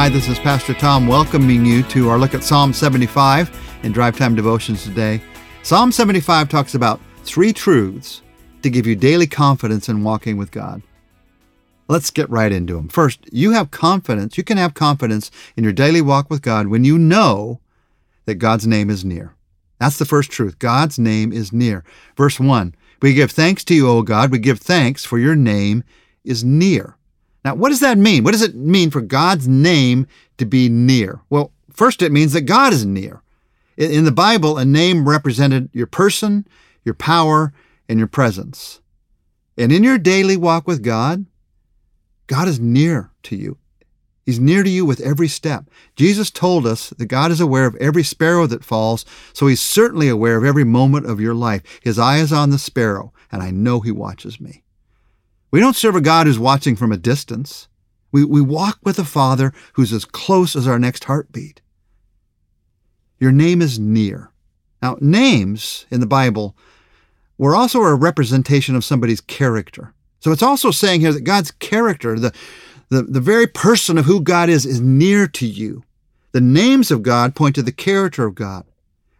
Hi, this is Pastor Tom welcoming you to our look at Psalm 75 in Drive Time Devotions today. Psalm 75 talks about three truths to give you daily confidence in walking with God. Let's get right into them. First, you have confidence. You can have confidence in your daily walk with God when you know that God's name is near. That's the first truth. God's name is near. Verse 1 We give thanks to you, O God. We give thanks for your name is near. Now, what does that mean? What does it mean for God's name to be near? Well, first, it means that God is near. In the Bible, a name represented your person, your power, and your presence. And in your daily walk with God, God is near to you. He's near to you with every step. Jesus told us that God is aware of every sparrow that falls, so He's certainly aware of every moment of your life. His eye is on the sparrow, and I know He watches me. We don't serve a God who's watching from a distance. We, we walk with a Father who's as close as our next heartbeat. Your name is near. Now, names in the Bible were also a representation of somebody's character. So it's also saying here that God's character, the, the, the very person of who God is, is near to you. The names of God point to the character of God.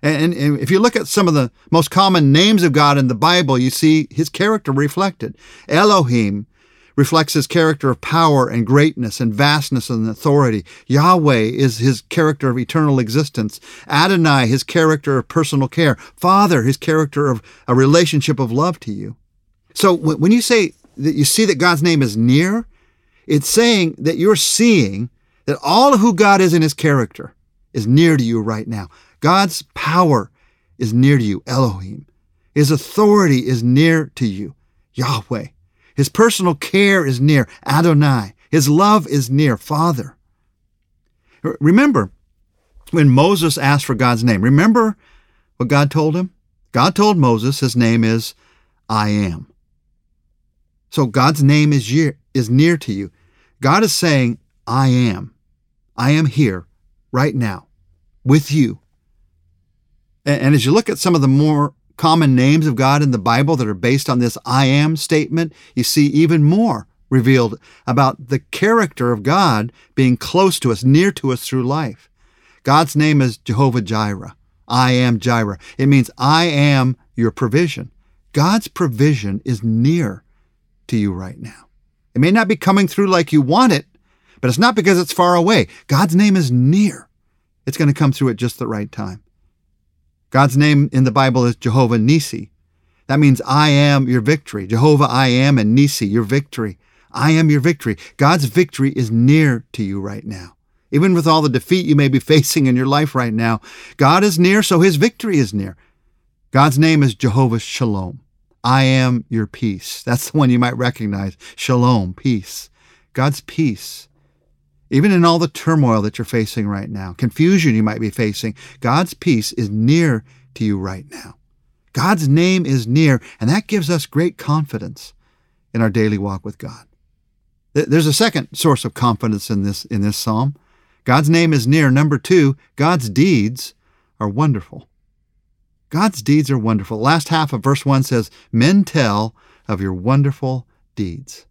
And, and, if you look at some of the most common names of God in the Bible, you see his character reflected. Elohim reflects his character of power and greatness and vastness and authority. Yahweh is his character of eternal existence. Adonai, his character of personal care. Father, his character of a relationship of love to you. So when you say that you see that God's name is near, it's saying that you're seeing that all of who God is in his character is near to you right now. God's power is near to you, Elohim. His authority is near to you, Yahweh. His personal care is near, Adonai. His love is near, Father. Remember when Moses asked for God's name, remember what God told him? God told Moses his name is I am. So God's name is, year, is near to you. God is saying, I am. I am here right now with you. And as you look at some of the more common names of God in the Bible that are based on this I am statement, you see even more revealed about the character of God being close to us, near to us through life. God's name is Jehovah Jireh. I am Jireh. It means I am your provision. God's provision is near to you right now. It may not be coming through like you want it, but it's not because it's far away. God's name is near. It's going to come through at just the right time. God's name in the Bible is Jehovah Nisi. That means I am your victory. Jehovah I am and Nisi, your victory. I am your victory. God's victory is near to you right now. Even with all the defeat you may be facing in your life right now, God is near, so his victory is near. God's name is Jehovah Shalom. I am your peace. That's the one you might recognize. Shalom, peace. God's peace even in all the turmoil that you're facing right now, confusion you might be facing, God's peace is near to you right now. God's name is near, and that gives us great confidence in our daily walk with God. There's a second source of confidence in this, in this psalm. God's name is near. Number two, God's deeds are wonderful. God's deeds are wonderful. The last half of verse 1 says, Men tell of your wonderful deeds.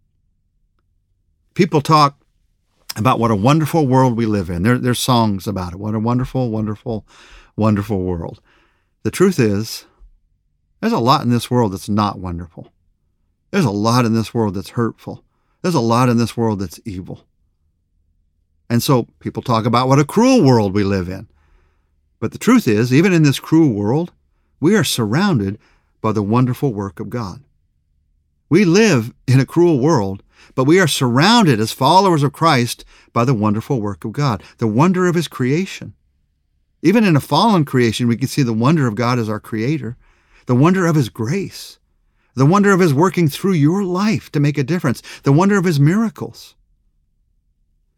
People talk about what a wonderful world we live in. There, there's songs about it. What a wonderful, wonderful, wonderful world. The truth is, there's a lot in this world that's not wonderful. There's a lot in this world that's hurtful. There's a lot in this world that's evil. And so people talk about what a cruel world we live in. But the truth is, even in this cruel world, we are surrounded by the wonderful work of God. We live in a cruel world, but we are surrounded as followers of Christ by the wonderful work of God, the wonder of His creation. Even in a fallen creation, we can see the wonder of God as our Creator, the wonder of His grace, the wonder of His working through your life to make a difference, the wonder of His miracles.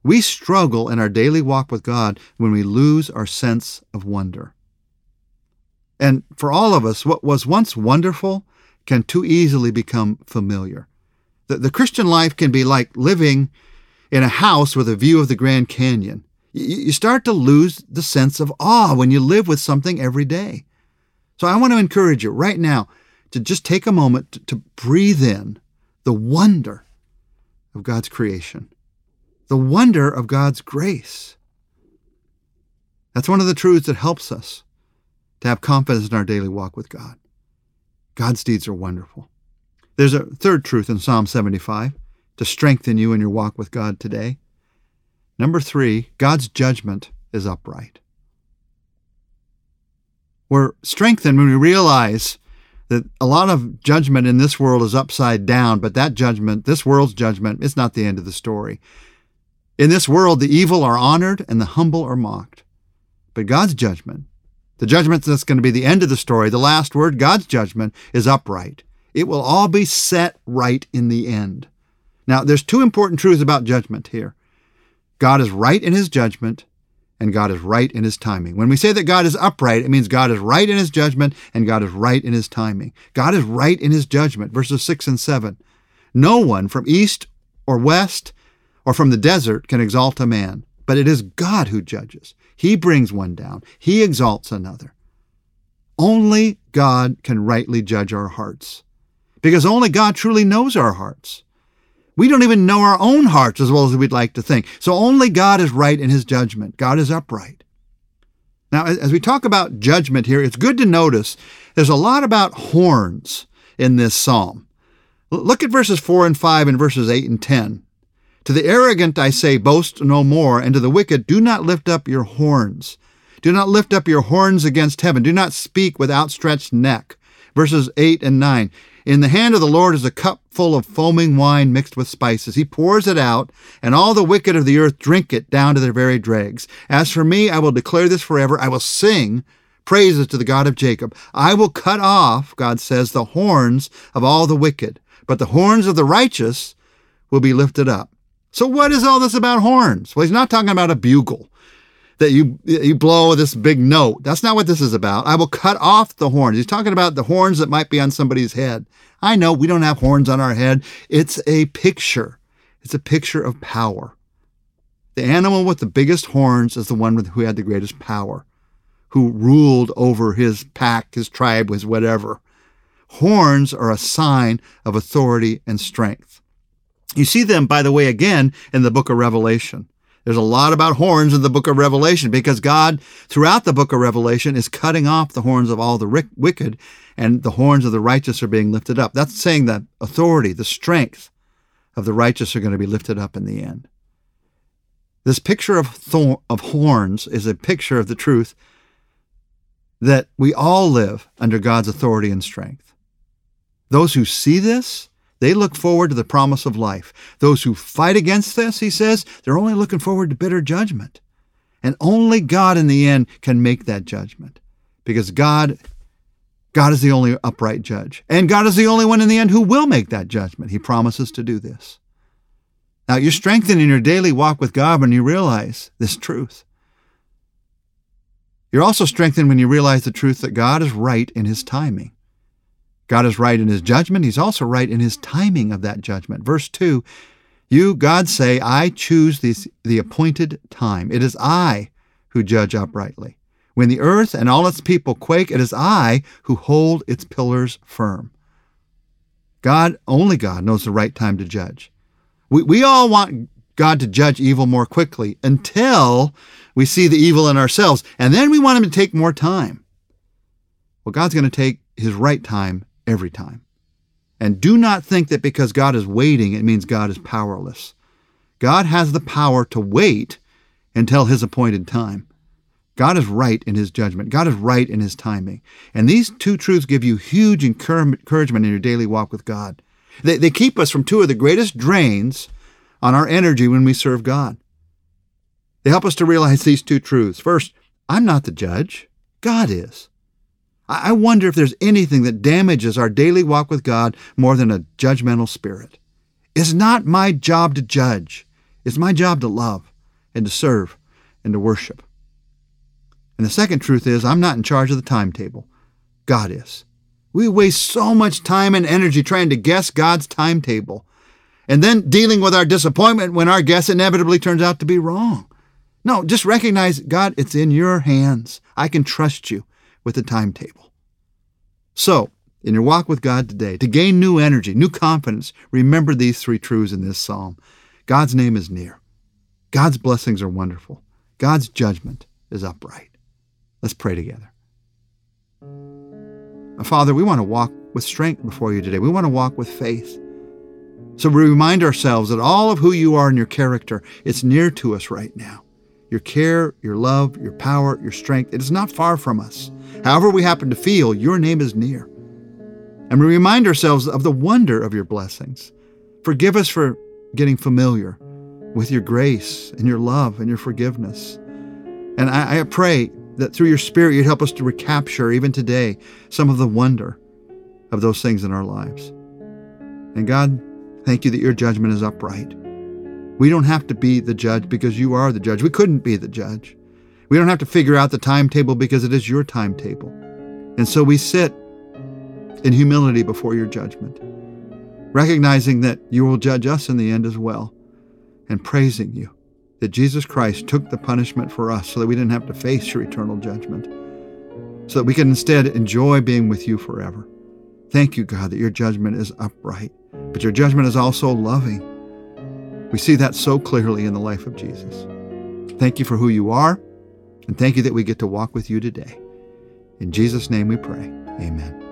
We struggle in our daily walk with God when we lose our sense of wonder. And for all of us, what was once wonderful can too easily become familiar. The, the Christian life can be like living in a house with a view of the Grand Canyon. You, you start to lose the sense of awe when you live with something every day. So I want to encourage you right now to just take a moment to, to breathe in the wonder of God's creation, the wonder of God's grace. That's one of the truths that helps us to have confidence in our daily walk with God. God's deeds are wonderful. There's a third truth in Psalm 75 to strengthen you in your walk with God today. Number three, God's judgment is upright. We're strengthened when we realize that a lot of judgment in this world is upside down, but that judgment, this world's judgment, is not the end of the story. In this world, the evil are honored and the humble are mocked. But God's judgment, the judgment that's going to be the end of the story, the last word, God's judgment, is upright. It will all be set right in the end. Now, there's two important truths about judgment here God is right in his judgment, and God is right in his timing. When we say that God is upright, it means God is right in his judgment and God is right in his timing. God is right in his judgment, verses 6 and 7. No one from east or west or from the desert can exalt a man, but it is God who judges. He brings one down, he exalts another. Only God can rightly judge our hearts, because only God truly knows our hearts. We don't even know our own hearts as well as we'd like to think. So only God is right in his judgment. God is upright. Now, as we talk about judgment here, it's good to notice there's a lot about horns in this psalm. Look at verses 4 and 5 and verses 8 and 10. To the arrogant I say, boast no more, and to the wicked, do not lift up your horns. Do not lift up your horns against heaven. Do not speak with outstretched neck. Verses 8 and 9. In the hand of the Lord is a cup full of foaming wine mixed with spices. He pours it out, and all the wicked of the earth drink it down to their very dregs. As for me, I will declare this forever. I will sing praises to the God of Jacob. I will cut off, God says, the horns of all the wicked, but the horns of the righteous will be lifted up. So, what is all this about horns? Well, he's not talking about a bugle that you you blow this big note. That's not what this is about. I will cut off the horns. He's talking about the horns that might be on somebody's head. I know we don't have horns on our head. It's a picture. It's a picture of power. The animal with the biggest horns is the one who had the greatest power, who ruled over his pack, his tribe, his whatever. Horns are a sign of authority and strength. You see them, by the way, again in the book of Revelation. There's a lot about horns in the book of Revelation because God, throughout the book of Revelation, is cutting off the horns of all the wicked and the horns of the righteous are being lifted up. That's saying that authority, the strength of the righteous are going to be lifted up in the end. This picture of, thorn, of horns is a picture of the truth that we all live under God's authority and strength. Those who see this, they look forward to the promise of life. Those who fight against this, he says, they're only looking forward to bitter judgment. And only God in the end can make that judgment. Because God God is the only upright judge. And God is the only one in the end who will make that judgment. He promises to do this. Now, you're strengthened in your daily walk with God when you realize this truth. You're also strengthened when you realize the truth that God is right in his timing. God is right in his judgment. He's also right in his timing of that judgment. Verse 2 You, God, say, I choose this, the appointed time. It is I who judge uprightly. When the earth and all its people quake, it is I who hold its pillars firm. God, only God, knows the right time to judge. We, we all want God to judge evil more quickly until we see the evil in ourselves, and then we want Him to take more time. Well, God's going to take His right time every time. And do not think that because God is waiting, it means God is powerless. God has the power to wait until his appointed time. God is right in his judgment. God is right in his timing. And these two truths give you huge encouragement in your daily walk with God. They, they keep us from two of the greatest drains on our energy when we serve God. They help us to realize these two truths. First, I'm not the judge, God is. I wonder if there's anything that damages our daily walk with God more than a judgmental spirit. It's not my job to judge. It's my job to love and to serve and to worship. And the second truth is, I'm not in charge of the timetable. God is. We waste so much time and energy trying to guess God's timetable and then dealing with our disappointment when our guess inevitably turns out to be wrong. No, just recognize, God, it's in your hands. I can trust you with the timetable. So, in your walk with God today, to gain new energy, new confidence, remember these three truths in this psalm. God's name is near. God's blessings are wonderful. God's judgment is upright. Let's pray together. Father, we want to walk with strength before you today. We want to walk with faith. So we remind ourselves that all of who you are and your character, it's near to us right now. Your care, your love, your power, your strength, it is not far from us. However we happen to feel, your name is near. And we remind ourselves of the wonder of your blessings. Forgive us for getting familiar with your grace and your love and your forgiveness. And I, I pray that through your Spirit, you'd help us to recapture, even today, some of the wonder of those things in our lives. And God, thank you that your judgment is upright. We don't have to be the judge because you are the judge. We couldn't be the judge. We don't have to figure out the timetable because it is your timetable. And so we sit in humility before your judgment, recognizing that you will judge us in the end as well, and praising you that Jesus Christ took the punishment for us so that we didn't have to face your eternal judgment, so that we can instead enjoy being with you forever. Thank you, God, that your judgment is upright, but your judgment is also loving. We see that so clearly in the life of Jesus. Thank you for who you are, and thank you that we get to walk with you today. In Jesus' name we pray. Amen.